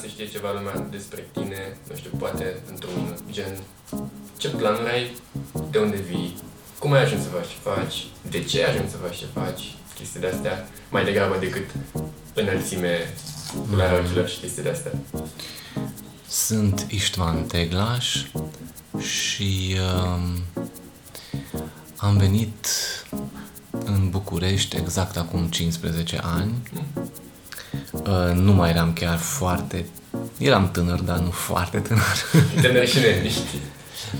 să știe ceva lumea despre tine, nu știu, poate într-un gen, ce planuri ai, de unde vii, cum ai ajuns să faci ce faci, de ce ai ajuns să faci ce faci, chestii de-astea, mai degrabă decât înălțime la ochilor și chestii de-astea. Sunt Istvan Teglaș și uh, am venit în București exact acum 15 ani. Uh, nu mai eram chiar foarte... Eram tânăr, dar nu foarte tânăr. Tânăr și neliniștit.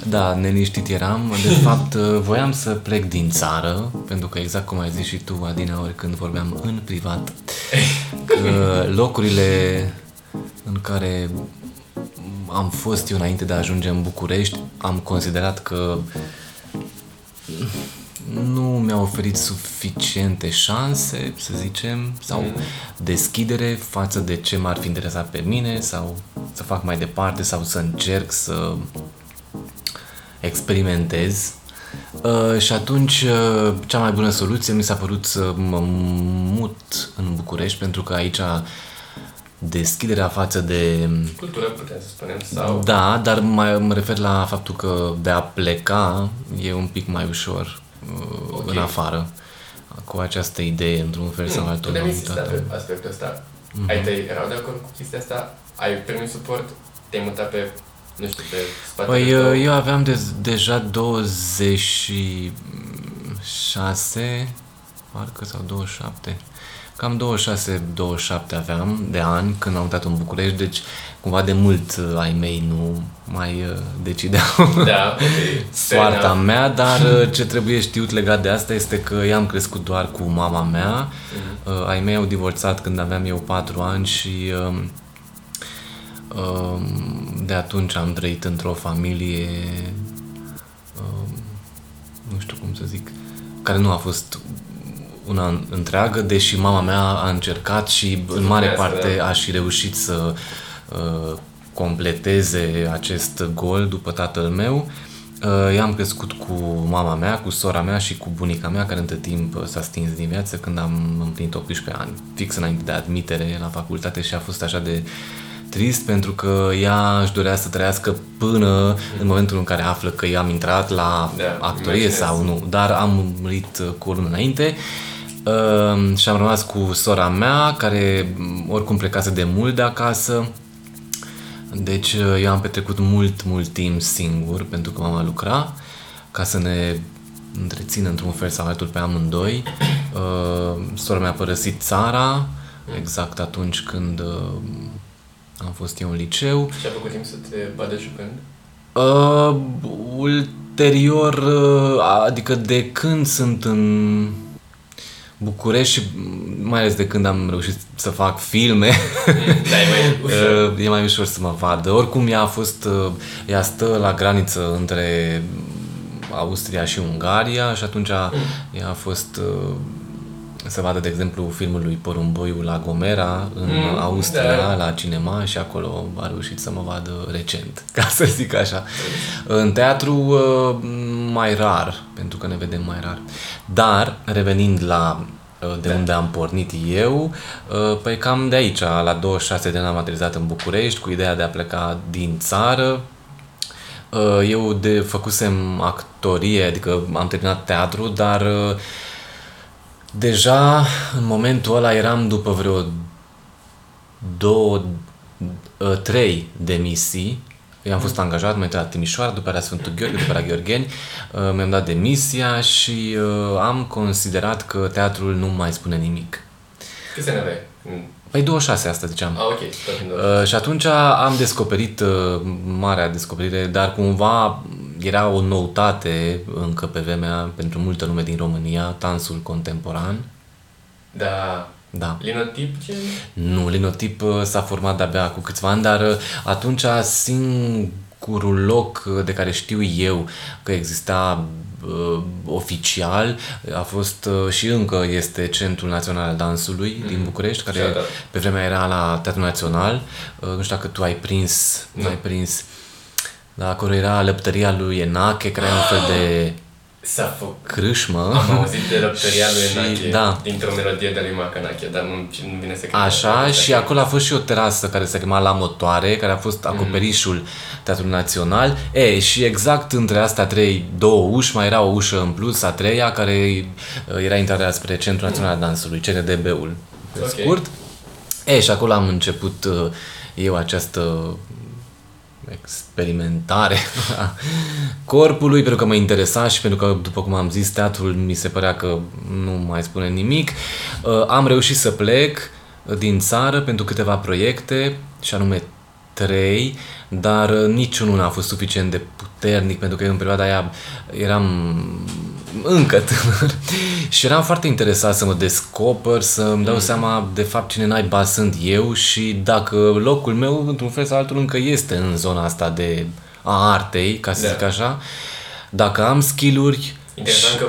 Da, neliniștit eram. De fapt, uh, voiam să plec din țară, pentru că exact cum ai zis și tu, Adina, ori când vorbeam în privat, că locurile în care am fost eu înainte de a ajunge în București, am considerat că nu mi-a oferit suficiente șanse, să zicem, sau deschidere față de ce m-ar fi interesat pe mine sau să fac mai departe sau să încerc să experimentez. Uh, și atunci uh, cea mai bună soluție mi s-a părut să mă mut în București pentru că aici deschiderea față de... Cultură, putem să spunem, sau... Da, dar mai, mă refer la faptul că de a pleca e un pic mai ușor uh, Ok. în afară cu această idee într-un fel sau altul. Putem am insista uitat-o. pe aspectul ăsta. Ai tăi erau de acord cu chestia asta? Ai primit suport? Te-ai mutat pe, nu știu, pe spatele Păi tău? eu aveam de, deja 26, parcă sau 27. Cam 26-27 aveam de ani când am mutat în București, deci cumva de mult uh, ai mei nu mai uh, decideau Da, ok. soarta Fair enough. mea, dar uh, ce trebuie știut legat de asta este că i-am crescut doar cu mama mea. Uh, ai mei au divorțat când aveam eu 4 ani și um, um, de atunci am trăit într-o familie um, nu știu cum să zic, care nu a fost una întreagă, deși mama mea a încercat și în mare suplinească, parte da. a și reușit să uh, completeze acest gol după tatăl meu. Uh, i-am crescut cu mama mea, cu sora mea și cu bunica mea, care între timp uh, s-a stins din viață când am împlinit 18 ani, fix înainte de admitere la facultate și a fost așa de trist pentru că ea își dorea să trăiască până în momentul în care află că i-am intrat la Da, actorie imaginez. sau nu, dar am murit uh, cu o lună înainte uh, și am rămas cu sora mea care m, oricum plecase de mult de acasă deci uh, eu am petrecut mult, mult timp singur pentru că mama lucra ca să ne întrețină într-un fel sau altul pe amândoi. Uh, sora mea a părăsit țara exact atunci când uh, am fost eu în liceu. Și a făcut timp să te vadă jucând? Uh, ulterior, uh, adică de când sunt în București și mai ales de când am reușit să fac filme, Da, e mai ușor. Uh, e mai ușor să mă vadă. Oricum ea a fost, uh, ea stă la graniță între Austria și Ungaria și atunci ea a fost uh, să vadă, de exemplu, filmul lui Porumboiul la Gomera în Mm, Austria, da. la cinema și acolo a reușit să mă vadă recent, ca să zic așa. În teatru uh, mai rar, pentru că ne vedem mai rar. Dar, revenind la uh, de unde am pornit eu, uh, păi cam de aici, la 26 de ani am aterizat în București cu ideea de a pleca din țară, Uh, Eu de făcusem actorie, adică am terminat teatru, dar uh, deja în momentul ăla eram după vreo două, uh, trei demisii. Eu am fost angajat, m-am intrat la Timișoara, după la Sfântul Gheorghe, după la Gheorgheni, uh, mi-am dat demisia și uh, am considerat că teatrul nu mai spune nimic. Câți ani aveai? Mm. Păi 26 asta ziceam. Ah, ok. tot în două. Uh, și atunci am descoperit uh, marea descoperire, dar cumva era o noutate încă pe vremea pentru multă lume din România, dansul contemporan. Da. Da. Linotip ce? Nu, Linotip uh, s-a format de-abia cu câțiva ani, dar uh, atunci singurul loc uh, de care știu eu că exista uh, oficial a fost uh, și încă este Centrul Național al Dansului din București, care Și-a dat. pe vremea era la Teatrul Național. Uh, nu știu dacă tu ai prins, nu Nu. ai prins. Dar acolo era lăptăria lui Enache, care era un fel de... S-a făcut. crâșmă. Am auzit de lăptăria lui Și- Enache da. dintr-o melodie de lui Macanache, dar nu, nu vine să cred. Așa, și acolo a fost și o terasă care se chema La Motoare, care a fost acoperișul Teatrului Național. E, și exact între astea trei, două uși, mai era o ușă în plus, a treia, care uh, era intrarea spre Centrul Național al Dansului, CNDB-ul, pe Ok. scurt. E, și acolo am început uh, eu această experimentare a corpului, pentru că mă interesa și pentru că, după cum am zis, teatrul mi se părea că nu mai spune nimic. Uh, Am reușit să plec uh, din țară pentru câteva proiecte, și anume trei, dar uh, niciunul n-a fost suficient de puternic, pentru că eu în perioada aia eram încă tânăr și eram foarte interesat să mă descoper, să-mi dau seama de fapt cine naiba sunt eu și dacă locul meu, într-un fel sau altul, încă este în zona asta de a artei, ca să Da. zic așa, dacă am skill-uri Interesant că...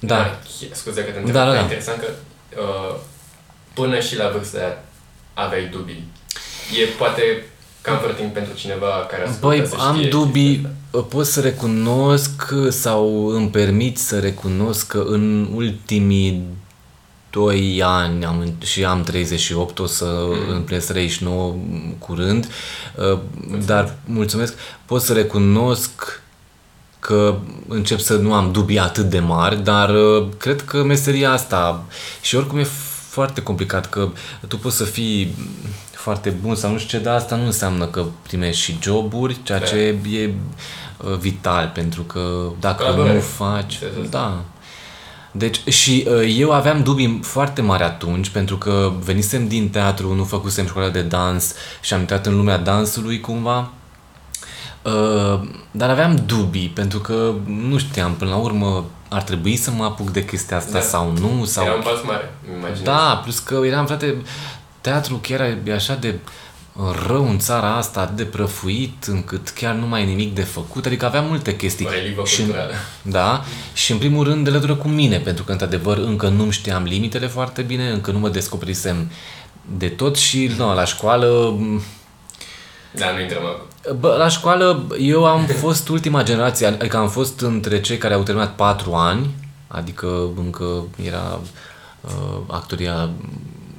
Da. Ah, Scuze că te întreb, Da, da, dar da. interesant că uh, până și la vârsta aia aveai dubii. E poate comforting pentru cineva care ascultă Băi, să am știe dubii, chestia pot să recunosc sau îmi permit să recunosc că în ultimii 2 ani am, în- și am 38, o să mm. împlinesc 39 curând, uh, dar mulțumesc, pot să recunosc că încep să nu am dubii atât de mari, dar uh, cred că meseria asta și oricum e foarte complicat că tu poți să fii foarte bun sau nu știu ce, dar asta nu înseamnă că primești și joburi, ceea Da. ce e uh, vital, pentru că dacă Colaborare. nu faci, Înțeles asta. da. Deci și uh, eu aveam dubii foarte mari atunci pentru că venisem din teatru, nu făcusem școala de dans și am intrat în lumea dansului cumva. Uh, dar aveam dubii pentru că nu știam până la urmă ar trebui să mă apuc de chestia asta Da. sau nu sau Era un pas mare, îmi imaginez. da, plus că eram, frate, teatru chiar e așa de rău în țara asta, atât de prăfuit, încât chiar nu mai e nimic de făcut, adică aveam multe chestii. O relivă și, culturală. da, și în primul rând de legătură cu mine, pentru că într-adevăr încă nu știam limitele foarte bine, încă nu mă descoperisem de tot și no, la școală Da, nu intrăm acum. Bă, la școală eu am fost ultima generație, adică am fost între cei care au terminat 4 ani, adică încă era uh, actoria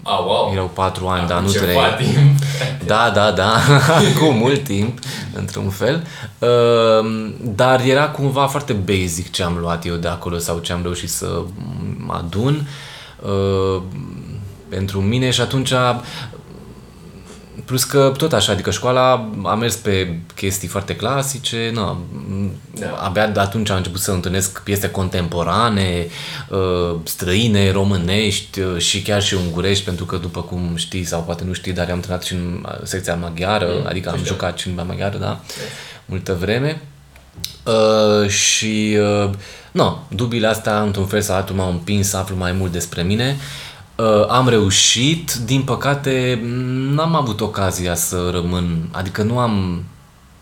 Ah, wow. erau 4 ani, dar Acum nu ceva 3. timp. Da, da, da, cu mult timp, într-un fel. Uh, dar era cumva foarte basic ce am luat eu de acolo sau ce am reușit să mă adun uh, pentru mine și atunci Plus că tot așa, adică școala a mers pe chestii foarte clasice, na, Da. abia de atunci am început să întâlnesc piese contemporane, uh, străine, românești uh, și chiar și ungurești, pentru că după cum știi sau poate nu știi, dar am antrenat și în uh, secția maghiară, Mm, adică am știu. jucat și în limba maghiară, da, multă vreme. Uh, și, uh, no, dubiile astea, într-un fel sau altul, m-au împins să aflu mai mult despre mine. Uh, am reușit, din păcate, n-am avut ocazia să rămân, adică nu am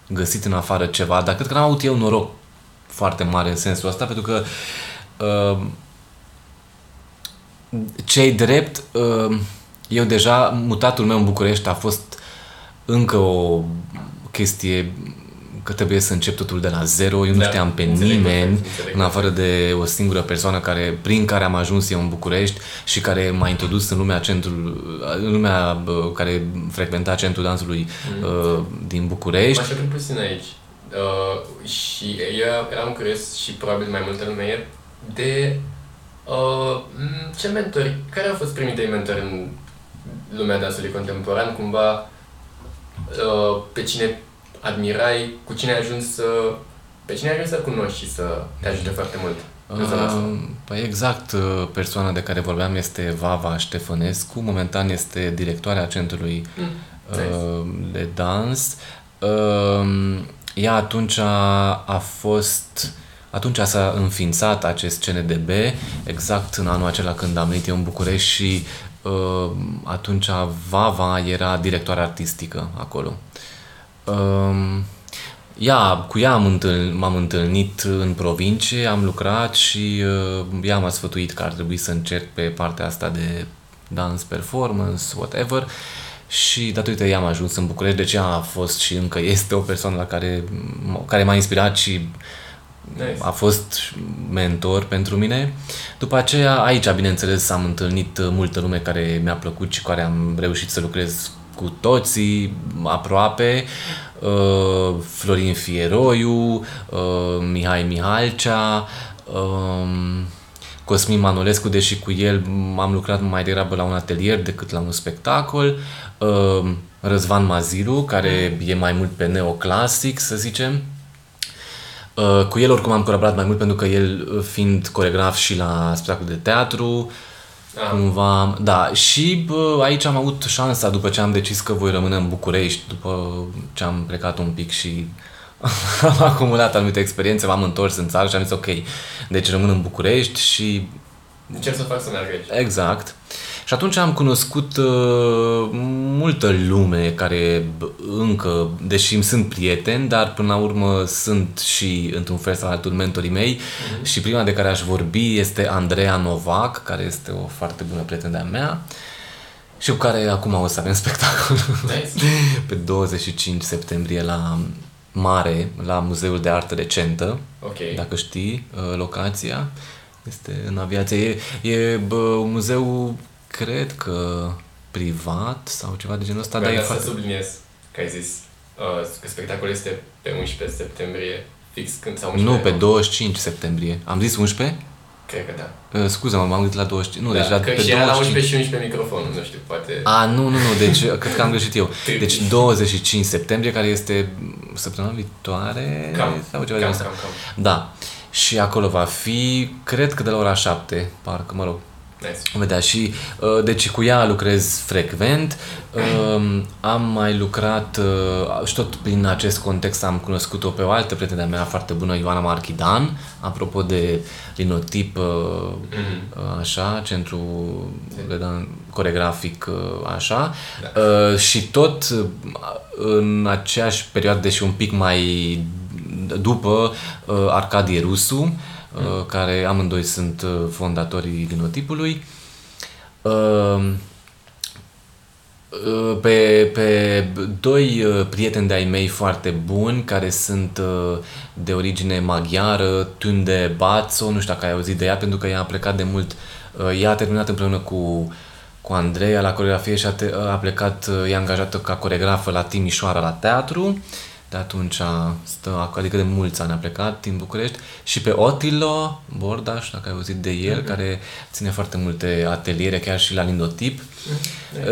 găsit în afară ceva, dar cred că n-am avut eu noroc foarte mare în sensul ăsta, pentru că uh, cei drept, uh, eu deja, mutatul meu în București a fost încă o chestie că trebuie să încep totul de la zero, eu nu Da, știam pe înțeleg nimeni, perfect, înțeleg în afară de o singură persoană care, prin care am ajuns eu în București și care m-a introdus în lumea centrul, în lumea bă, care frecventa centrul dansului mm. din București. M-aș opri puțin aici. Uh, și eu eram curios și probabil mai multă lume e de uh, m, ce mentori, care au fost primii tăi mentori în lumea dansului contemporan, cumva uh, pe cine admirai, cu cine ai ajuns să pe cine ai ajuns să cunoști și să te ajute foarte mult în zona asta? Uh, Păi exact, uh, persoana de care vorbeam este Vava Ștefănescu, momentan este directoarea centrului Mm, nice. uh, de dans. Uh, Ea atunci a, a fost, atunci s-a înființat acest CNDB, exact în anul acela când am venit eu în București și uh, atunci Vava era directoare artistică acolo. Um, ea, cu ea am întâlnit, m-am întâlnit în provincie, am lucrat și uh, ea m-a sfătuit că ar trebui să încerc pe partea asta de dance performance, whatever. Și datorită ea am ajuns în București, deci ea a fost și încă este o persoană la care, m- care m-a inspirat și Nice. a fost mentor pentru mine. După aceea, aici, bineînțeles, am întâlnit multă lume care mi-a plăcut și cu care am reușit să lucrez cu toții, aproape. Uh, Florin Fieroiu, uh, Mihai Mihalcea, um, Cosmin Manolescu, deși cu el am lucrat mai degrabă la un atelier decât la un spectacol. Uh, Răzvan Maziru, care e mai mult pe neoclasic, să zicem. Uh, cu el oricum am colaborat mai mult pentru că el uh, fiind coregraf și la spectacol de teatru, Ah. cumva, da, și bă, aici am avut șansa după ce am decis că voi rămâne în București, după ce am plecat un pic și am acumulat anumite experiențe, m-am întors în țară și am zis ok, deci rămân în București și Încerc să fac să meargă aici. Exact. Și atunci am cunoscut uh, multă lume care b- încă, deși îmi sunt prieteni, dar până la urmă sunt și într-un fel sau altul mentorii mei mm-hmm. și prima de care aș vorbi este Andreea Novac, care este o foarte bună prietenă de-a mea și cu care acum o să avem spectacol Nice. pe 25 septembrie la Mare, la Muzeul de Artă Recentă Ok. dacă știi uh, locația, este în aviație. E, e bă, un muzeu, cred că privat sau ceva de genul ăsta, dar Vreau e să foarte... subliniez că ai zis uh, că spectacolul este pe 11 septembrie, fix când sau 11 Nu, pe 25 septembrie. Am zis 11? Cred că da. Uh, scuză-mă, m-am gândit la 25. Nu, da, deci la, că pe și era la 25. 11 și 11 microfonul, nu știu, poate... A, nu, nu, nu, deci uh, cred că am greșit eu. Deci 25 septembrie, care este săptămâna viitoare Cam, sau ceva de cam, genul ăsta. cam, cam. Da. Și acolo va fi, cred că de la ora 7, parcă, mă rog, Nice. Vom vedea și uh, deci cu ea lucrez frecvent. Uh, am mai lucrat uh, și tot prin acest context am cunoscut-o pe o altă prietenă de-a mea foarte bună, Ioana Marchidan, apropo de linotip, uh, Mhm. așa, centru de dan- coregrafic, uh, așa. Uh, și tot uh, în aceeași perioadă, deși un pic mai după, uh, Arcadie Rusu, uh, care amândoi sunt uh, fondatorii linotipului. Uh, uh, pe, pe doi uh, prieteni de-ai mei foarte buni, care sunt uh, de origine maghiară, Tunde Bazzo, nu știu dacă ai auzit de ea, pentru că ea a plecat de mult, uh, ea a terminat împreună cu, cu Andreea la coreografie și a, te, a plecat, uh, e angajată ca coregrafă la Timișoara la teatru, de atunci stă, adică de mulți ani a plecat din București și pe Otilo Bordaș, dacă ai auzit de el, care ține foarte multe ateliere, chiar și la lindotip,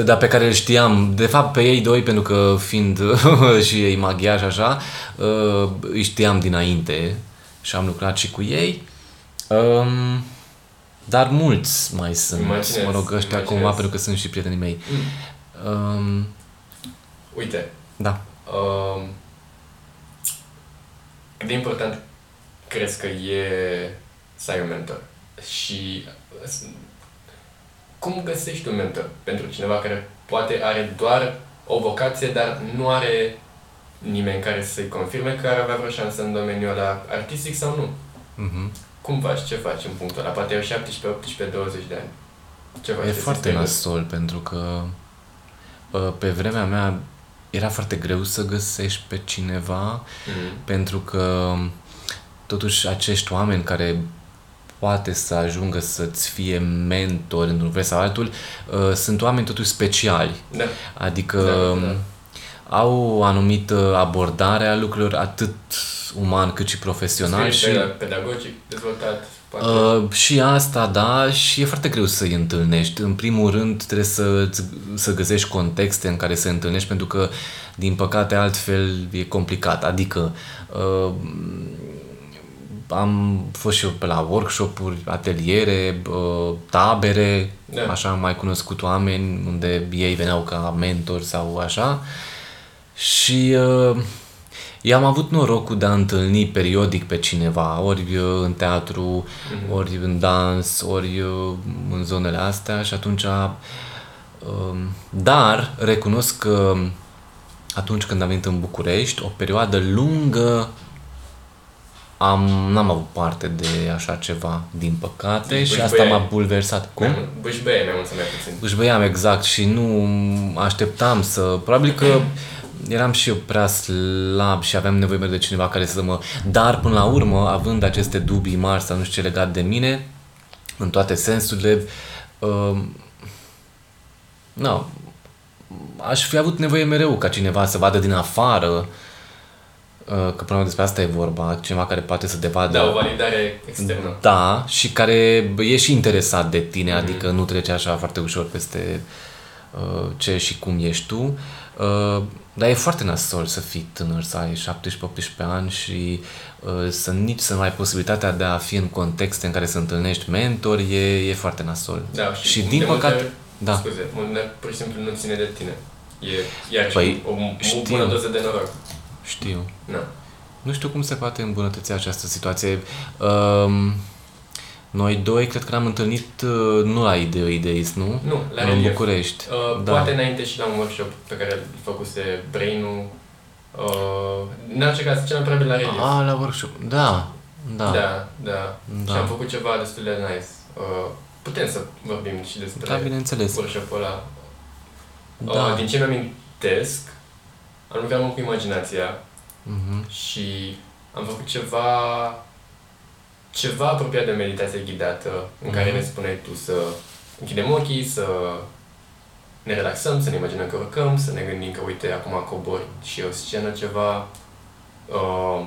dar pe care îl știam, de fapt pe ei doi, pentru că fiind și ei maghiari și așa, uh, îi știam dinainte și am lucrat și cu ei. Um, dar mulți mai sunt, Imaginez, mă rog, ăștia imaginez. cumva, pentru că sunt și prietenii mei. Um, Uite, da. um, cât de important crezi că e să ai un mentor? Și uh, cum găsești un mentor pentru cineva care poate are doar o vocație, dar nu are nimeni care să-i confirme că ar avea vreo șansă în domeniul ăla artistic sau nu? Mhm. Cum faci? Ce faci în punctul ăla? Poate eu 17, 18, 20 de ani. Ce faci? E Te foarte simți nasol pentru că uh, pe vremea mea era foarte greu să găsești pe cineva Mhm. pentru că totuși acești oameni care poate să ajungă să-ți fie mentor într-un fel sau altul, uh, sunt oameni totuși speciali. Da. Adică Da, da. au o anumită abordare a lucrurilor atât uman cât și profesional Spirit și pe- pedagogic dezvoltat. Poate. Uh, și asta, da, și e foarte greu să-i întâlnești. În primul rând trebuie să, să găsești contexte în care să îi întâlnești, pentru că, din păcate, altfel e complicat. Adică, uh, am fost și eu pe la workshop-uri, ateliere, uh, tabere, Da. așa am mai cunoscut oameni unde ei veneau ca mentori sau așa. Și uh, eu am avut norocul de a întâlni periodic pe cineva, ori uh, în teatru, Mhm. ori în dans, ori uh, în zonele astea și atunci... Uh, dar recunosc că atunci când am venit în București, o perioadă lungă am, n-am avut parte de așa ceva, din păcate, și Bâșbâie. asta m-a bulversat. Cum? Mai mult- Bâșbăie mai mult sau mai puțin. Își băiam exact și nu așteptam să... Probabil că eram și eu prea slab și aveam nevoie de cineva care să mă... Dar, până la urmă, având aceste dubii mari sau nu știu ce legat de mine, în toate sensurile, uh, no, aș fi avut nevoie mereu ca cineva să vadă din afară uh, că până la urmă despre asta e vorba, cineva care poate să te vadă. Da, o validare externă. Da, și care e și interesat de tine, mm-hmm. adică nu trece așa foarte ușor peste uh, ce și cum ești tu. Uh, dar e foarte nasol să fii tânăr, să ai 17-18 ani și uh, să nici să nu ai posibilitatea de a fi în contexte în care să întâlnești mentori, e, e foarte nasol. Da, și, și din păcate... Multe, da. Scuze, pur și simplu nu ține de tine. E iar păi, o, o bună doză de noroc. Știu. Da. Nu știu cum se poate îmbunătăți această situație. Um, noi doi cred că ne-am întâlnit uh, nu la Ideo Ideis, nu? Nu, la În București. Uh, da. Poate înainte și la un workshop pe care îl făcuse Brain-ul. Uh, în orice caz, cel mai probabil la Relief. Ah, la workshop. Da, da. Da, da. da. Și am făcut ceva destul de nice. Uh, putem să vorbim și despre da, bineînțeles. workshop-ul ăla. Da. Uh, din ce mi-amintesc, am lucrat mult cu imaginația uh-huh. și am făcut ceva ceva apropiat de meditație ghidată, în uh-huh. care ne spuneai tu să închidem ochii, să ne relaxăm, să ne imaginăm că urcăm, să ne gândim că, uite, acum cobori și o scenă ceva. Uh,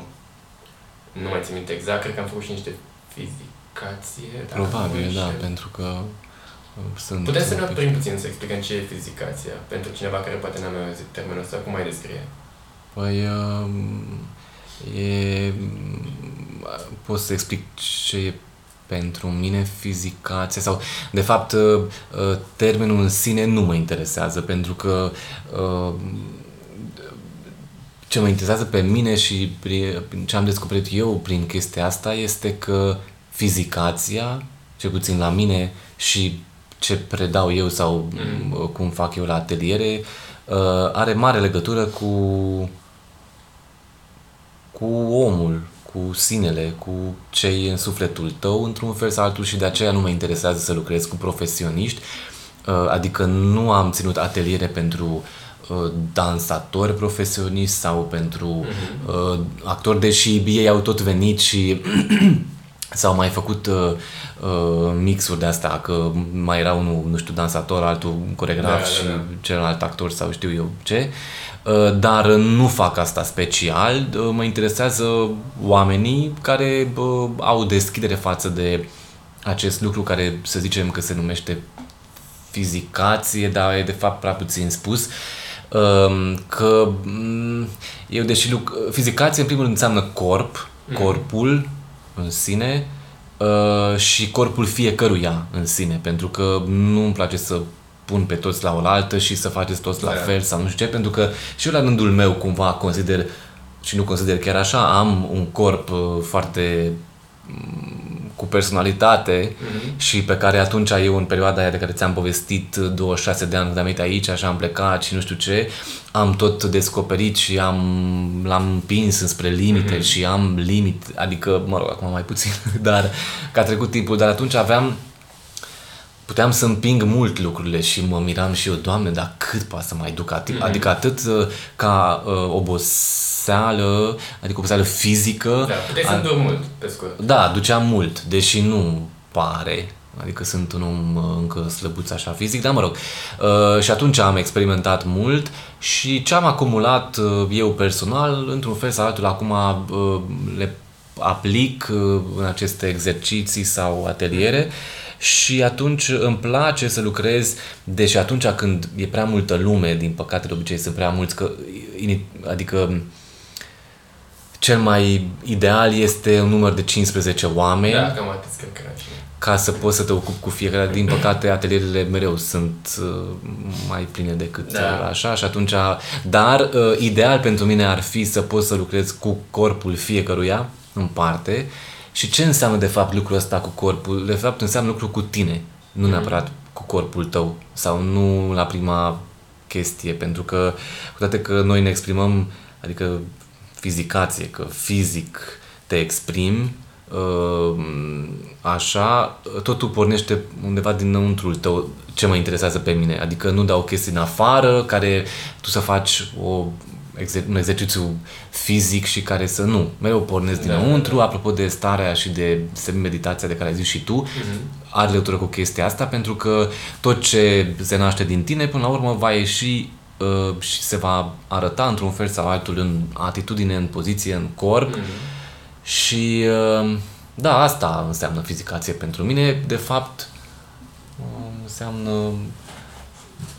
nu mai țin minte exact, cred că am făcut și niște fizicație. Probabil, da, pentru că sunt Putem să ne oprim puțin să explicăm ce e fizicația, pentru cineva care poate n-a mai auzit termenul ăsta, cum mai descrie? Păi, um, e... pot să explic ce e pentru mine fizicația sau, de fapt, uh, uh, termenul în sine nu mă interesează, pentru că uh, ce mă interesează pe mine și ce am descoperit eu prin chestia asta este că fizicația, cel puțin la mine și ce predau eu sau mm. cum fac eu la ateliere, uh, are mare legătură cu, cu omul, cu sinele, cu ce e în sufletul tău, într-un fel sau altul și de aceea nu mă interesează să lucrez cu profesioniști, uh, adică nu am ținut ateliere pentru uh, dansatori profesioniști sau pentru mm-hmm. actori, deși ei au tot venit și s-au mai făcut uh, uh, mixuri de asta, că mai era unul, nu știu, dansator, altul coregraf da, și da, da. celălalt actor sau știu eu ce. Uh, dar nu fac asta special, uh, mă interesează oamenii care uh, au deschidere față de acest lucru care să zicem că se numește fizicație, dar e de fapt prea puțin spus. Uh, că mm, eu, deși fizicație în primul rând înseamnă corp, mm. corpul, în sine uh, și corpul fiecăruia în sine, pentru că nu îmi place să pun pe toți la oaltă și să faceți toți la da. fel sau nu știu ce, pentru că și eu la rândul meu cumva consider și nu consider chiar așa, am un corp uh, foarte cu personalitate mm-hmm. și pe care atunci eu în perioada aia de care ți-am povestit 26 de ani când am venit aici, așa am plecat și nu știu ce, am tot descoperit și am, l-am împins înspre limite mm-hmm. și am limit, adică, mă rog, acum mai puțin, dar că a trecut timpul, dar atunci aveam puteam să împing mult lucrurile și mă miram și eu, Doamne, dar cât poate să mai duc? Adică, mm-hmm. adică atât uh, ca uh, oboseală, adică oboseală fizică. Da, puteai să a... mult, pe scurt. Da, duceam mult, deși nu pare. Adică sunt un om uh, încă slăbuț așa fizic, dar mă rog. Uh, și atunci am experimentat mult și ce am acumulat uh, eu personal, într-un fel sau altul, acum uh, le aplic uh, în aceste exerciții sau ateliere. Mm-hmm și atunci îmi place să lucrez, deși atunci când e prea multă lume, din păcate de obicei sunt prea mulți, că, adică cel mai ideal este un număr de 15 oameni. Da, cam atât cred că ca să poți să te ocupi cu fiecare. Din păcate, atelierele mereu sunt uh, mai pline decât da. așa și atunci... Dar uh, ideal pentru mine ar fi să poți să lucrezi cu corpul fiecăruia în parte și ce înseamnă de fapt lucrul ăsta cu corpul? De fapt înseamnă lucru cu tine, nu mm-hmm. neapărat cu corpul tău sau nu la prima chestie, pentru că cu toate că noi ne exprimăm, adică fizicație, că fizic te exprimi, uh, așa, totul pornește undeva dinăuntrul tău, ce mă interesează pe mine. Adică nu dau chestii în afară, care tu să faci o exer- un exercițiu fizic și care să nu, mereu pornesc Da, dinăuntru, da, da. apropo de starea și de meditația de care ai zis și tu, Mhm. are legătură cu chestia asta pentru că tot ce se naște din tine până la urmă va ieși uh, și se va arăta într-un fel sau altul în atitudine, în poziție, în corp Mhm. și uh, da, asta înseamnă fizicație pentru mine. De fapt, uh, înseamnă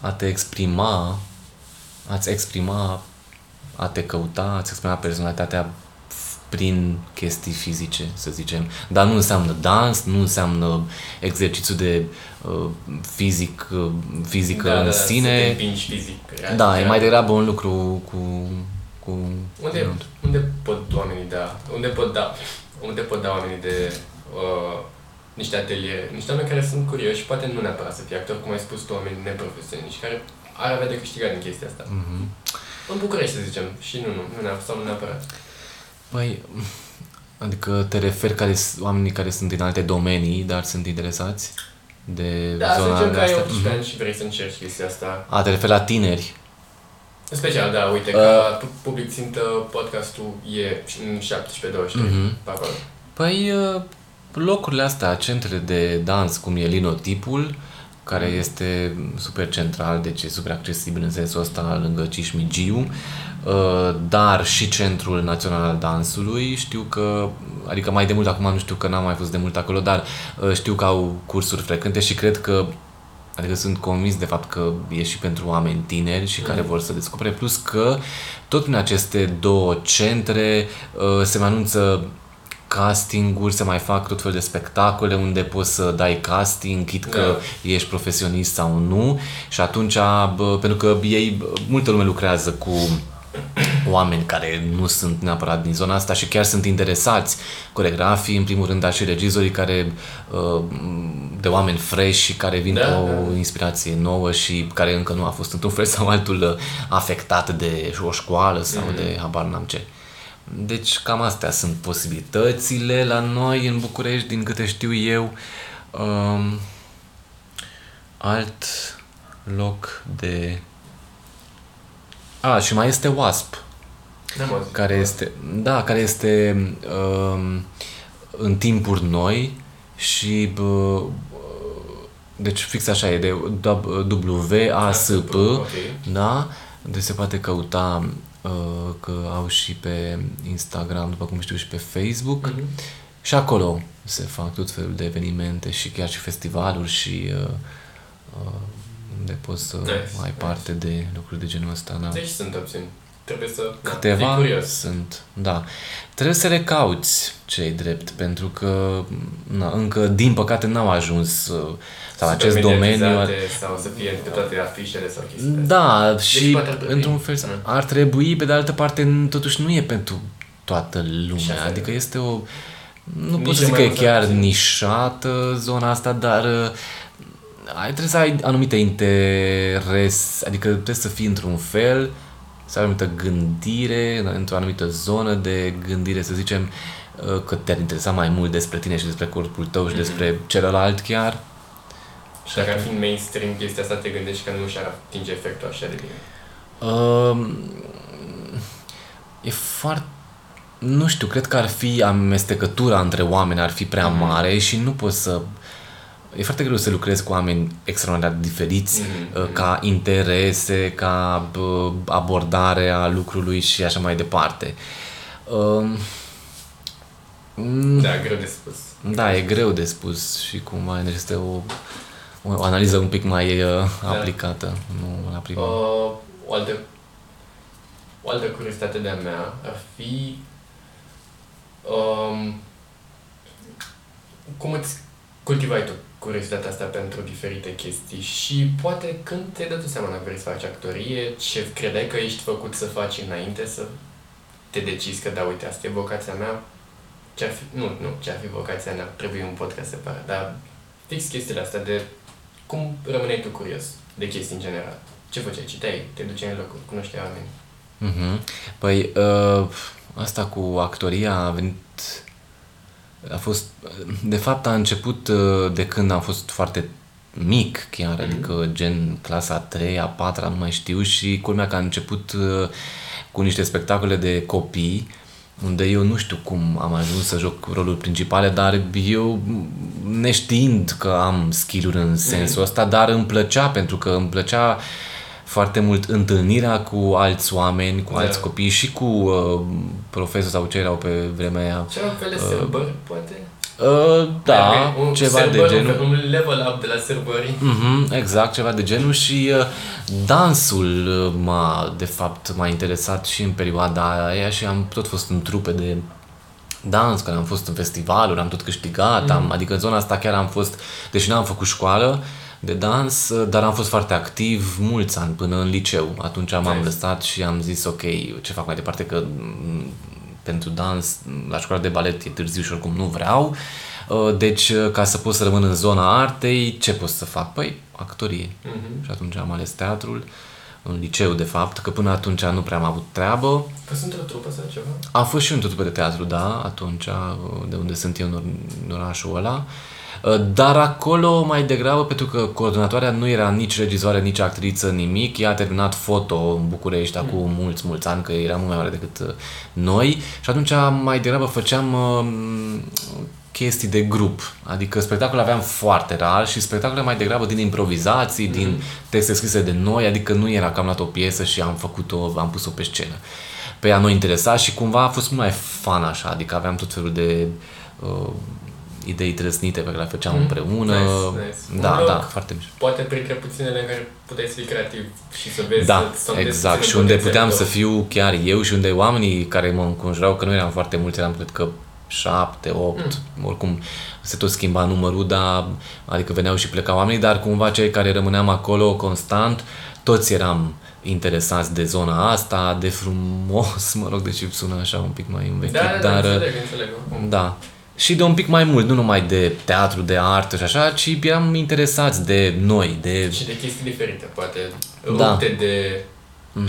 a te exprima, a-ți exprima, a te căuta, a-ți exprima personalitatea prin chestii fizice, să zicem. Dar nu înseamnă dans, nu înseamnă exercițiu de uh, fizic, uh, fizică da, în da, Să te sine. împingi fizic. real- Da, e real. mai degrabă un lucru cu... cu Unde, unde pot oamenii da, unde pot da, unde pot da oamenii de uh, niște ateliere, niște oameni care sunt curioși și poate nu neapărat să fie actori, cum ai spus tu, oameni neprofesioniști, care ar avea de câștigat din chestia asta. Mhm. În București, să zicem, și nu, nu, nu neapărat, sau nu neapărat. Păi, adică te referi care, oamenii care sunt din alte domenii, dar sunt interesați de Da, să zona zicem că ai asta? 18 Mhm. ani și vrei să încerci chestia asta. A, te referi la tineri. În special, da, uite, Uh. ca pu- public țintă, podcastul e în 17-23, Mhm. pe acolo. Păi, uh, locurile astea, centrele de dans, cum e Linotipul, care este super central, deci e super accesibil în sensul ăsta lângă Cismigiu, uh, dar și Centrul Național al Dansului. Știu că, adică mai de mult acum nu știu că n-am mai fost de mult acolo, dar uh, știu că au cursuri frecvente și cred că Adică sunt convins de fapt că e și pentru oameni tineri și care vor să descopere, plus că tot în aceste două centre uh, se mai anunță castinguri, se mai fac tot fel de spectacole unde poți să dai casting, chit că Da. ești profesionist sau nu și atunci, bă, pentru că ei, bă, multă lume lucrează cu oameni care nu sunt neapărat din zona asta și chiar sunt interesați, coregrafii în primul rând, dar și regizorii care, uh, de oameni fresh și care vin Da, cu o da. inspirație nouă și care încă nu a fost într-un fel sau altul uh, afectat de o școală sau Mhm. de habar n-am ce. Deci cam astea sunt posibilitățile la noi în București, din câte știu eu. Um, alt loc de... A, și mai este WASP, N-am auzit. care este, da, care este um, în timpuri noi și bă, deci fix așa e de WASP, Ok. da, de se poate căuta uh, că au și pe Instagram, după cum știu și pe Facebook Mhm. și acolo se fac tot felul de evenimente și chiar și festivaluri și uh, uh, unde poți să Nice, ai nice. parte de lucruri de genul ăsta, da. Deci sunt opțiuni. Trebuie să na, Câteva fii curios. sunt, da. Trebuie să le cauți cei drept, pentru că na, încă, din păcate, n-au ajuns uh, sau Super acest domeniu. mediatizate Sau să fie pe toate afișele sau chestii. Da, și poate ar trebui. într-un fel Mm. ar trebui, pe de altă parte, n- totuși nu e pentru toată Și lumea. asta e. Adică este o... Nu pot Nici să zic mai că e mult chiar sau puțin. nișată zona asta, dar uh, ai, trebuie să ai anumite interes, adică trebuie să fii într-un fel, să ai o anumită gândire, într-o anumită zonă de gândire, să zicem, uh, că te-ar interesa mai mult despre tine și despre corpul tău și despre celălalt chiar. Și dacă ar fi în mainstream chestia asta, te gândești că nu și-ar atinge efectul așa de bine. Um, e foarte... Nu știu, cred că ar fi amestecătura între oameni, ar fi prea Mhm. mare și nu poți să... E foarte greu să lucrezi cu oameni extraordinar de diferiți Mhm, uh, mhm. ca interese, ca bă, abordare a lucrului și așa mai departe. Um, mm, Da, greu de spus. da, e greu de spus și cumva este o, o analiză un pic mai uh, aplicată, nu la prima. Uh, o altă o altă curiozitate de-a mea ar fi um, cum îți cultivai tu curiozitatea asta pentru diferite chestii și poate când te-ai dat tu seama dacă vrei să faci actorie, ce credeai că ești făcut să faci înainte să te decizi că da, uite, asta e vocația mea, ce ar fi, nu, nu, ce ar fi vocația mea, trebuie un podcast separat, dar fix chestiile astea de cum rămâneai tu curios de chestii în general. Ce făceai? Citeai? Te duceai în locuri? Cunoșteai oameni? Mhm. Păi, uh, asta cu actoria a venit... A fost... De fapt, a început uh, de când am fost foarte mic chiar, Mhm. adică gen clasa a 3 a 4 nu mai știu și culmea că a început uh, cu niște spectacole de copii unde eu nu știu cum am ajuns să joc roluri principale, dar eu neștiind că am skill-uri în sensul ăsta, dar îmi plăcea pentru că îmi plăcea foarte mult întâlnirea cu alți oameni, cu Da. alți copii și cu uh, profesori sau ce erau pe vremea aia. Ce un fel de sărbări, poate? Uh, da, un ceva de sărbări, genul. Un, un level up de la sărbări. Mhm, exact, ceva de genul și uh, dansul uh, m-a, de fapt, m-a interesat și în perioada aia și am tot fost în trupe de dans, care am fost în festivaluri, am tot câștigat, am, adică în zona asta chiar am fost, deși n-am făcut școală de dans, uh, dar am fost foarte activ mulți ani până în liceu. Atunci m-am Nice. lăsat și am zis ok, ce fac mai departe că mm, pentru dans la școala de balet e târziu și oricum nu vreau. Uh, Deci, uh, ca să pot să rămân în zona artei, ce pot să fac? Păi, actorie. Mhm. Și atunci am ales teatrul, în liceu, de fapt, că până atunci nu prea am avut treabă. Fost într-o trupă sau ceva? Am fost și într-o trupă de teatru, da, atunci, de unde sunt eu în, or- în orașul ăla. Dar acolo mai degrabă, pentru că coordonatoarea nu era nici regizoare, nici actriță, nimic. Ea a terminat foto în București acum mulți, mulți ani, că era mult mai mare decât uh, noi. Și atunci mai degrabă făceam uh, chestii de grup. Adică spectacole aveam foarte rar și spectacole mai degrabă din improvizații, din texte scrise de noi, adică nu era că am luat o piesă și am făcut-o, am pus-o pe scenă. Pe ea nu interesa și cumva a fost mult mai fan așa, adică aveam tot felul de uh, idei trăsnite pe care le făceam împreună. Nice, nice. Da, Un loc da, foarte mișto. Poate printre puținele în care puteai să fii creativ și să vezi Da, să sondezi exact. puțin Și unde potențialul puteam să tău. fiu chiar eu și unde oamenii care mă înconjurau, că nu eram foarte mulți, eram cred că șapte, opt, oricum se tot schimba numărul, dar, adică veneau și plecau oamenii, dar cumva cei care rămâneam acolo constant, toți eram interesați de zona asta, de frumos, mă rog, deși sună așa un pic mai învechit, Da, da, da, dar înțeleg, înțeleg. oricum. da. Și de un pic mai mult, nu numai de teatru, de artă și așa, ci eram interesați de noi, de... Și de chestii diferite, poate Da. rupte de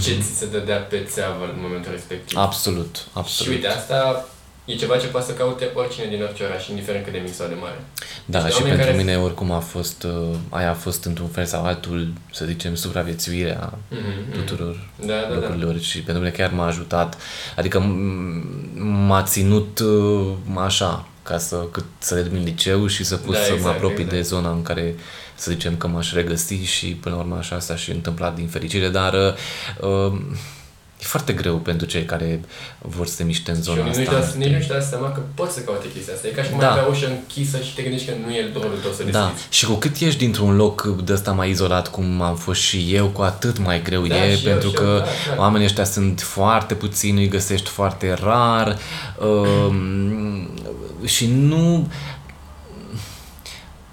ce ți se dădea pe țeavă în momentul respectiv. Absolut, Și absolut. uite, asta e ceva ce poate să caute oricine din orice oraș, indiferent cât de mic sau de mare. Da, Deci și oameni pentru care- mine oricum a fost, uh, aia a fost într-un fel sau altul, să zicem, supraviețuirea Mhm, tuturor Da, da, da. locurilor și pentru mine chiar m-a ajutat, adică m- m-a ținut uh, așa, ca să, cât să termin liceu și să pot Da, să mă exact, apropii exact. de zona în care să zicem că m-aș regăsi și până la urmă așa s-a și întâmplat din fericire, dar uh, e foarte greu pentru cei care vor să se miște în Și zona nici nu-și asta. dau- nici nu-și dau seama că poți să caute chestia asta. E ca și cum Da. ai avea ușă închisă și te gândești că nu e rolul tău să Da, deschizi. și cu cât ești dintr-un loc de ăsta mai izolat cum am fost și eu, cu atât mai greu Da, e, și eu, pentru și că eu, da, da. oamenii ăștia sunt foarte puțini, îi găsești foarte rar um, și nu...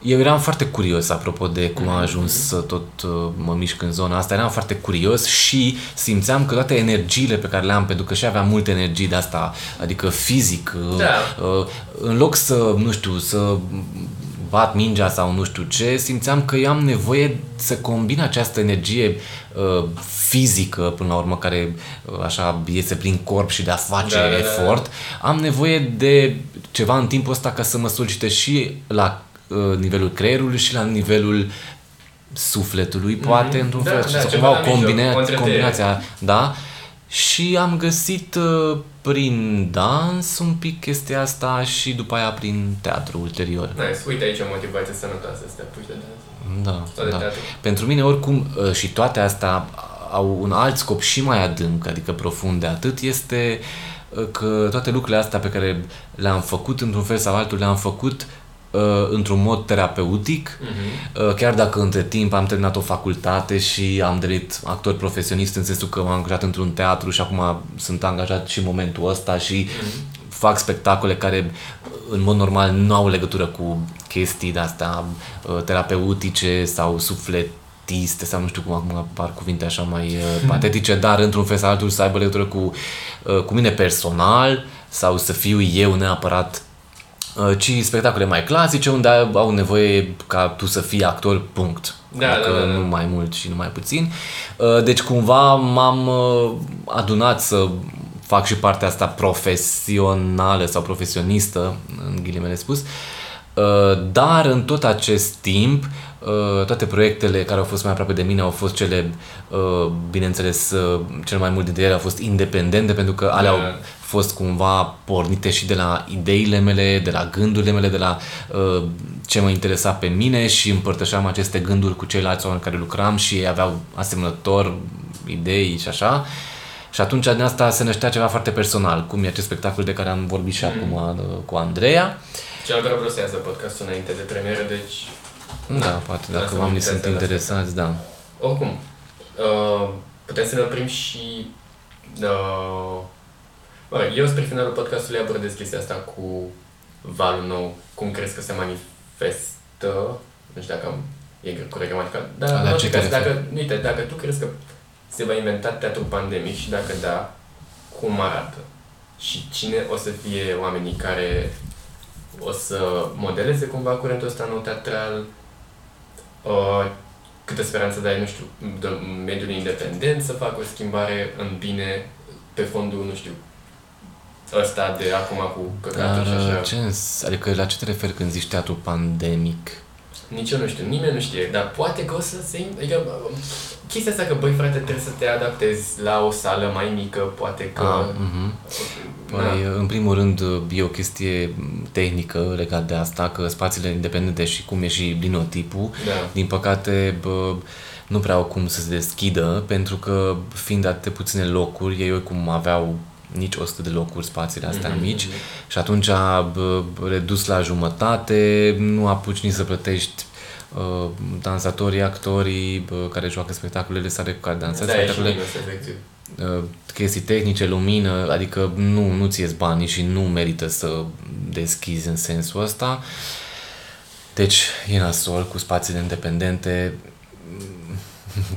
Eu eram foarte curios apropo de cum am ajuns să tot uh, mă mișc în zona asta. Eram foarte curios și simțeam că toate energiile pe care le am, pentru că și aveam multe energii de asta, adică fizic, uh, Da. uh, în loc să, nu știu, să bat mingea sau nu știu ce, simțeam că eu am nevoie să combin această energie uh, fizică, până la urmă, care uh, așa iese prin corp și de a face Da, da, da, da. efort. Am nevoie de ceva în timpul ăsta ca să mă solicite și la uh, nivelul creierului și la nivelul sufletului, poate, într-un Da, fel, da, și să ceva cumva la o mijloc, combina- o întretăiere. combinația, da? Și am găsit uh, prin dans un pic chestia asta și după aia prin teatru ulterior. Nice. Uite aici o motivație sănătoasă să te apuci de dans. Da, Sau de da. teatru. Pentru mine, oricum, uh, și toate astea au un alt scop și mai adânc, adică profund de atât, este uh, că toate lucrurile astea pe care le-am făcut, într-un fel sau altul, le-am făcut uh, într-un mod terapeutic, Mhm. uh, chiar dacă între timp am terminat o facultate și am devenit actor profesionist în sensul că m-am angajat într-un teatru și acum sunt angajat și în momentul ăsta și fac spectacole care în mod normal nu au legătură cu chestii de-astea uh, terapeutice sau sufletiste sau nu știu cum acum apar cuvinte așa mai uh, patetice, dar într-un fel sau altul să aibă legătură cu, uh, cu mine personal sau să fiu eu neapărat uh, ci spectacole mai clasice unde au nevoie ca tu să fii actor, punct. Da, adică da, da, da. nu mai mult și nu mai puțin. Uh, Deci cumva m-am uh, adunat să fac și partea asta profesională sau profesionistă, în ghilimele spus, Uh, dar în tot acest timp, uh, toate proiectele care au fost mai aproape de mine au fost cele, uh, bineînțeles, cel mai mult dintre ele au fost independente, pentru că alea au fost cumva pornite și de la ideile mele, de la gândurile mele, de la ce mă interesa pe mine și împărtășeam aceste gânduri cu ceilalți oameni care lucram și ei aveau asemănător idei și așa. Și atunci din asta se năștea ceva foarte personal, cum e acest spectacol de care am vorbit și mm. acum cu Andreea. Uh, cel care vreau să iasă podcastul înainte de premieră, deci... Da, poate, dacă oamenii sunt interesați, da. Oricum, uh, putem să ne oprim și... Uh, bă, eu spre finalul podcastului abordez chestia asta cu valul nou, cum crezi că se manifestă, nu știu dacă am, e corect gramatical, dar în ce caz, dacă, uite, dacă tu crezi că se va inventa teatru pandemic și dacă da, cum arată? Și cine o să fie oamenii care o să modeleze cumva curentul ăsta nou teatral, uh, câtă speranță dai, nu știu, de mediul independent să facă o schimbare în bine pe fondul, nu știu, ăsta de acum cu căcatul și așa. Ce, adică la ce te referi când zici teatru pandemic? Nici eu nu știu, nimeni nu știe, dar poate că o să se... Adică, chestia asta că, băi frate, trebuie să te adaptezi la o sală mai mică, poate că... Ah, uh-huh. Păi, în primul rând, e o chestie tehnică legat de asta, că spațiile independente și cum e și linotipul, da. din păcate, bă, nu prea au cum să se deschidă, pentru că fiind atât de puține locuri, ei cum aveau nici 100 de locuri spațiile astea mm-hmm. mici și atunci bă, redus la jumătate, nu apuci nici să plătești uh, dansatorii, actorii bă, care joacă spectacolele sale cu care dansează da, spectacolele. Uh, chestii tehnice, lumină, adică nu, nu ți banii și nu merită să deschizi în sensul ăsta. Deci e nasol cu spațiile independente,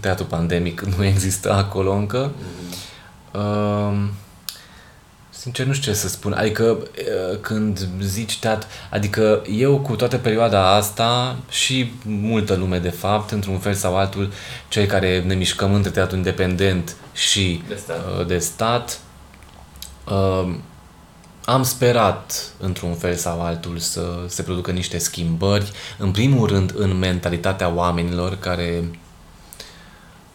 teatru pandemic nu există acolo încă. Mm-hmm. Uh, Sincer, nu știu ce să spun. Adică, când zici teatru, adică eu cu toată perioada asta și multă lume, de fapt, într-un fel sau altul, cei care ne mișcăm între teatru independent și de stat, de stat am sperat, într-un fel sau altul, să se producă niște schimbări. În primul rând, în mentalitatea oamenilor care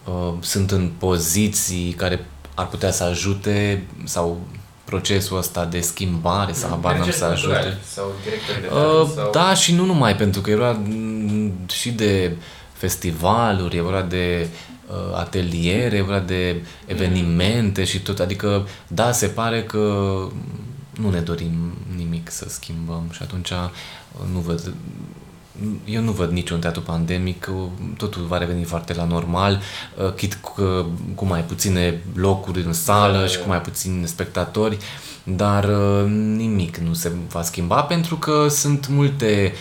uh, sunt în poziții care ar putea să ajute sau procesul ăsta de schimbare sau habar n-am să ajute. Sau directori de teatru, uh, sau... Da și nu numai, pentru că era mm, și de festivaluri, era de uh, ateliere, era de evenimente mm. și tot. Adică, da, se pare că nu ne dorim nimic să schimbăm și atunci uh, nu văd eu nu văd niciun teatru pandemic, totul va reveni foarte la normal, uh, chit cu, cu mai puține locuri în sală și cu mai puțini spectatori, dar uh, nimic nu se va schimba pentru că sunt multe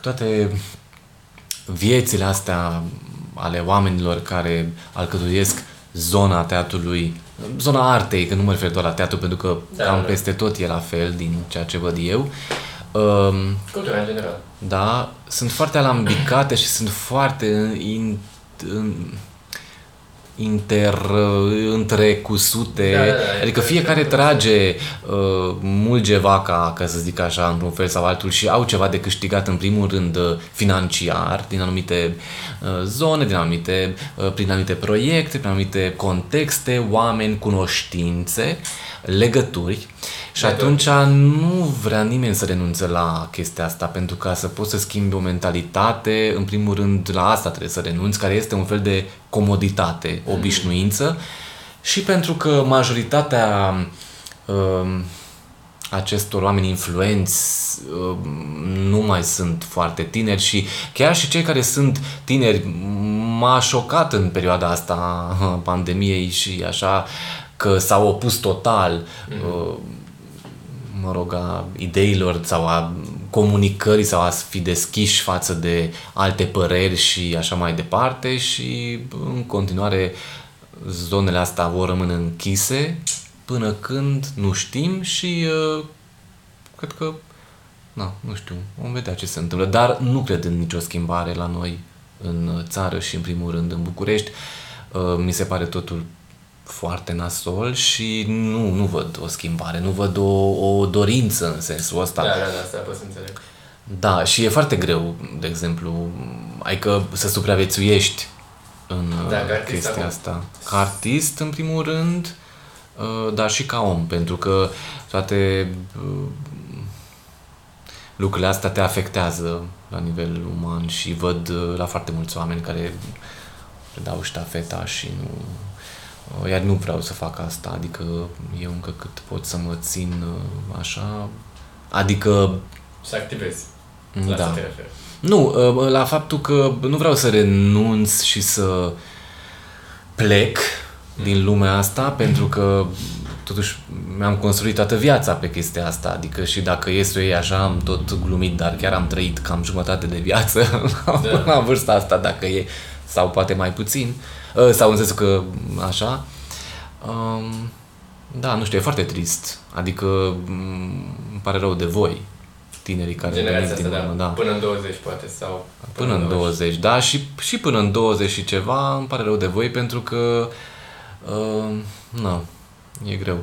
toate viețile astea ale oamenilor care alcătuiesc zona teatrului, zona artei, că nu mă refer doar la teatru, pentru că da, cam da. peste tot e la fel din ceea ce văd eu, Um, Cultura în general. Da, sunt foarte alambicate și sunt foarte in, in, inter, întrecusute, da, da, da, adică fiecare trage uh, mulge vaca, ca să zic așa, într-un fel sau altul și au ceva de câștigat în primul rând uh, financiar din anumite uh, zone, din anumite, uh, prin anumite proiecte, prin anumite contexte, oameni, cunoștințe, legături și atunci nu vrea nimeni să renunțe la chestia asta, pentru ca să poți să schimbi o mentalitate, în primul rând la asta trebuie să renunți, care este un fel de comoditate, mm. obișnuință, și pentru că majoritatea uh, acestor oameni influenți uh, nu mai sunt foarte tineri și chiar și cei care sunt tineri m-a șocat în perioada asta a pandemiei și așa că s-au opus total mm-hmm. uh, mă rog, a ideilor sau a comunicării sau a fi deschiși față de alte păreri și așa mai departe și în continuare zonele astea vor rămâne închise până când nu știm și uh, cred că na, nu știu, vom vedea ce se întâmplă, dar nu cred în nicio schimbare la noi în țară și în primul rând în București. Uh, mi se pare totul foarte nasol și nu, nu văd o schimbare, nu văd o, o dorință în sensul ăsta. Da, da, da, asta pot să înțeleg. Da, și e foarte greu, de exemplu, adică să supraviețuiești în Da, uh, ca artist chestia acum. asta. Ca artist, în primul rând, uh, dar și ca om, pentru că toate uh, lucrurile astea te afectează la nivel uman și văd uh, la foarte mulți oameni care dau ștafeta și nu... uh, Iar nu vreau să fac asta, adică eu încă cât pot să mă țin uh, așa, adică Să activezi. La da. asta te referi. Nu, uh, la faptul că nu vreau să renunț și să plec din lumea asta, pentru că totuși mi-am construit toată viața pe chestia asta, adică și dacă e să o iei așa, am tot glumit, dar chiar am trăit cam jumătate de viață Da. la vârsta asta, dacă e, sau poate mai puțin, Uh, sau în sensul că așa. Um, Da, nu știu, e foarte trist, adică m, îmi pare rău de voi, tinerii care Generația veniți asta, din da. urmă, da. Până în 20 poate sau... Până în 20, da, și, și până în 20 și ceva, îmi pare rău de voi pentru că, uh, nu, e greu,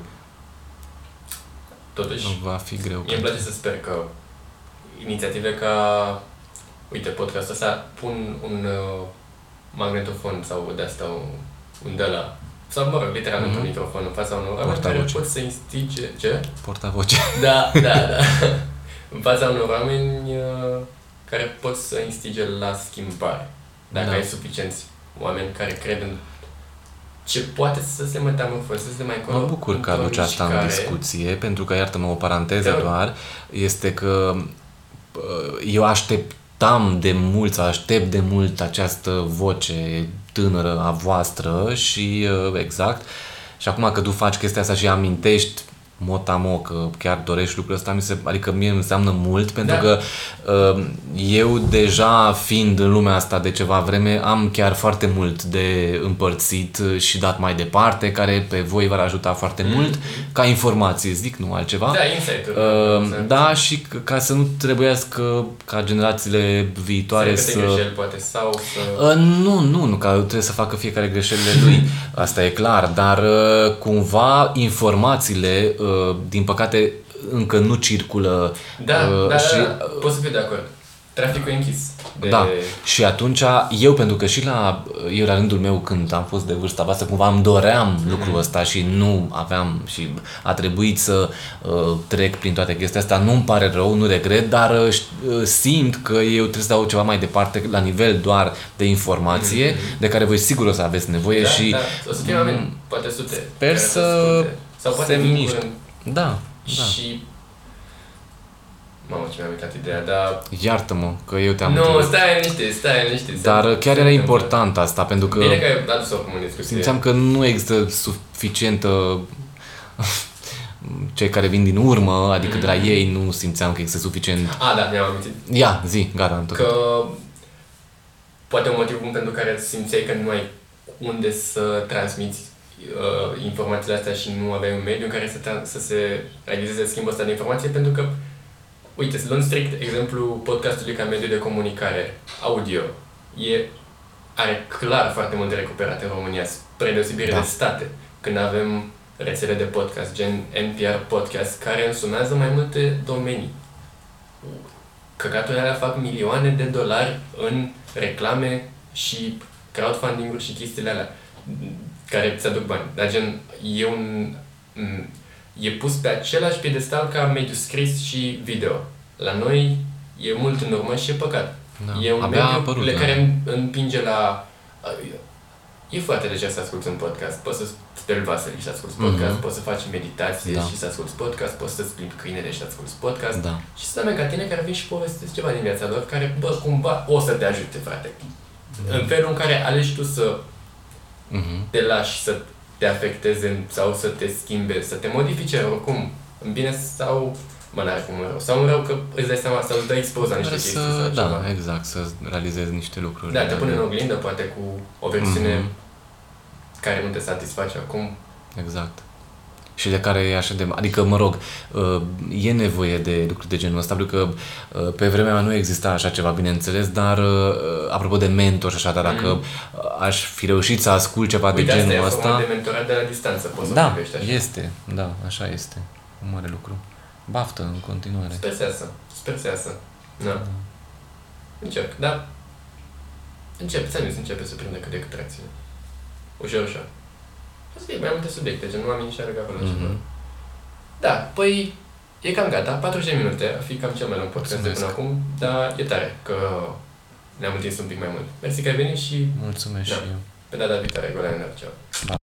Totuși, va fi greu. Mie îmi place să sper că inițiative ca, uite, podcastul ăsta pun un uh, magnetofon sau de asta un, un de la sau, mă rog, literal Mhm. mm-hmm. un microfon în fața unor oameni care Portavoce. pot să instige... Ce? Portavoce. Da, da, da. în fața unor oameni uh, care pot să instige la schimbare. Dacă Da. ai suficienți oameni care cred în ce poate să se metamorfozeze mai încolo. Mă bucur că într-o aduci asta în mișcare. discuție, pentru că, iartă-mă, o paranteză Da. doar, este că uh, eu așteptam de mult, sau aștept de mult această voce tânără a voastră și uh, exact, și acum că tu faci chestia asta și amintești motamo că chiar dorești lucrul ăsta, mi se, adică mie îmi înseamnă mult, pentru Da. că uh, eu deja fiind în lumea asta de ceva vreme, am chiar foarte mult de împărțit și dat mai departe, care pe voi v-ar ajuta foarte mult, ca informație, zic, nu altceva. Da, insight-uri. Uh, da, și c- ca să nu trebuiască ca generațiile viitoare să... să... greșeli, poate, sau să... Uh, nu, nu, nu, că trebuie să facă fiecare greșelile lui, asta e clar, dar uh, cumva informațiile, uh, din păcate, încă nu circulă Da, uh, da, da, și da, pot să fiu de acord. Traficul e închis. De... da, și atunci eu, pentru că și la, eu la rândul meu când am fost de vârsta voastră, cumva îmi doream lucrul ăsta și nu aveam și a trebuit să uh, trec prin toate chestia asta, nu-mi pare rău, nu regret, dar uh, ș- uh, simt că eu trebuie să dau ceva mai departe la nivel doar de informație, de care voi sigur o să aveți nevoie da, și da, o să fie oameni, poate sute. sper care să asculte. Sau poate se vin miște. curând. da, da. Și... Mamă, ce mi-am uitat ideea, dar... Iartă-mă că eu te-am Nu, întrebat. stai liniște, stai liniște. se- Dar uh, chiar se era întâmplă. important asta, pentru că Bine că ai adus oricum în discuție. simțeam că nu există suficientă cei care vin din urmă, adică de la ei nu simțeam că există suficient. A, da, mi-am amintit. Ia, zi, gata, am tot. Că poate un motiv bun pentru care simțeai că nu ai unde să transmiți uh, informațiile astea și nu aveai un mediu în care să, tra- să se realizeze schimbul ăsta de informație, pentru că, uite, să luăm strict exemplu podcastului ca mediu de comunicare audio. E, are clar foarte mult de recuperat în România, spre deosebire Da. de state, când avem rețele de podcast, gen NPR Podcast, care însumează mai multe domenii căcaturile alea fac milioane de dolari în reclame și crowdfunding-uri și chestiile alea care îți aduc bani. Dar gen, e un... m, e pus pe același piedestal ca mediu scris și video. La noi e mult în urmă și e păcat. Da. E un Abia a mediu apărut, le da. care îmi- împinge la... E foarte lejer să asculti un podcast. Poți să speli vasele și să asculti podcast, Mhm. poți să faci meditație Da. și să asculti podcast, poți să-ți plimbi câinele și să asculti podcast. Da. Și să oameni ca tine care vin și povestesc ceva din viața lor, care, bă, cumva o să te ajute, frate. În felul în care alegi tu să Mhm. te lași să te afecteze sau să te schimbe, să te modifice oricum, în bine sau, mă, n-are cum în rău, sau în rău că îți dai seama sau îți dai expoza niște Doar chestii să, sau da, ceva. exact, să realizezi niște lucruri. Da, te pune în oglindă, poate cu o versiune Mhm. care nu te satisface acum. Exact. Și de care e așa de... Adică, mă rog, uh, e nevoie de lucruri de genul ăsta, pentru că uh, pe vremea mea nu exista așa ceva, bineînțeles, dar uh, apropo de mentor și așa, dar dacă mm. aș fi reușit să ascult ceva Uite, de genul asta ăsta... e de mentorat de la distanță, poți să Da, privești așa. este, da, așa este. Un mare lucru. Baftă în continuare. Sper să iasă, sper să iasă. Da. Încerc, da. Încep, ți-am zis, începe să prindă cât de cât tracțiune. Ușor, ușor. O să fie mai multe subiecte, gen oamenii și arăgă acolo Mhm. ceva. Da, păi e cam gata, 40 de minute, ar fi cam cel mai lung podcast de până Mulțumesc. acum, dar e tare că ne-am întins un pic mai mult. Mersi că ai venit și Mulțumesc Da. și eu. pe data viitoare, Golan Ceau.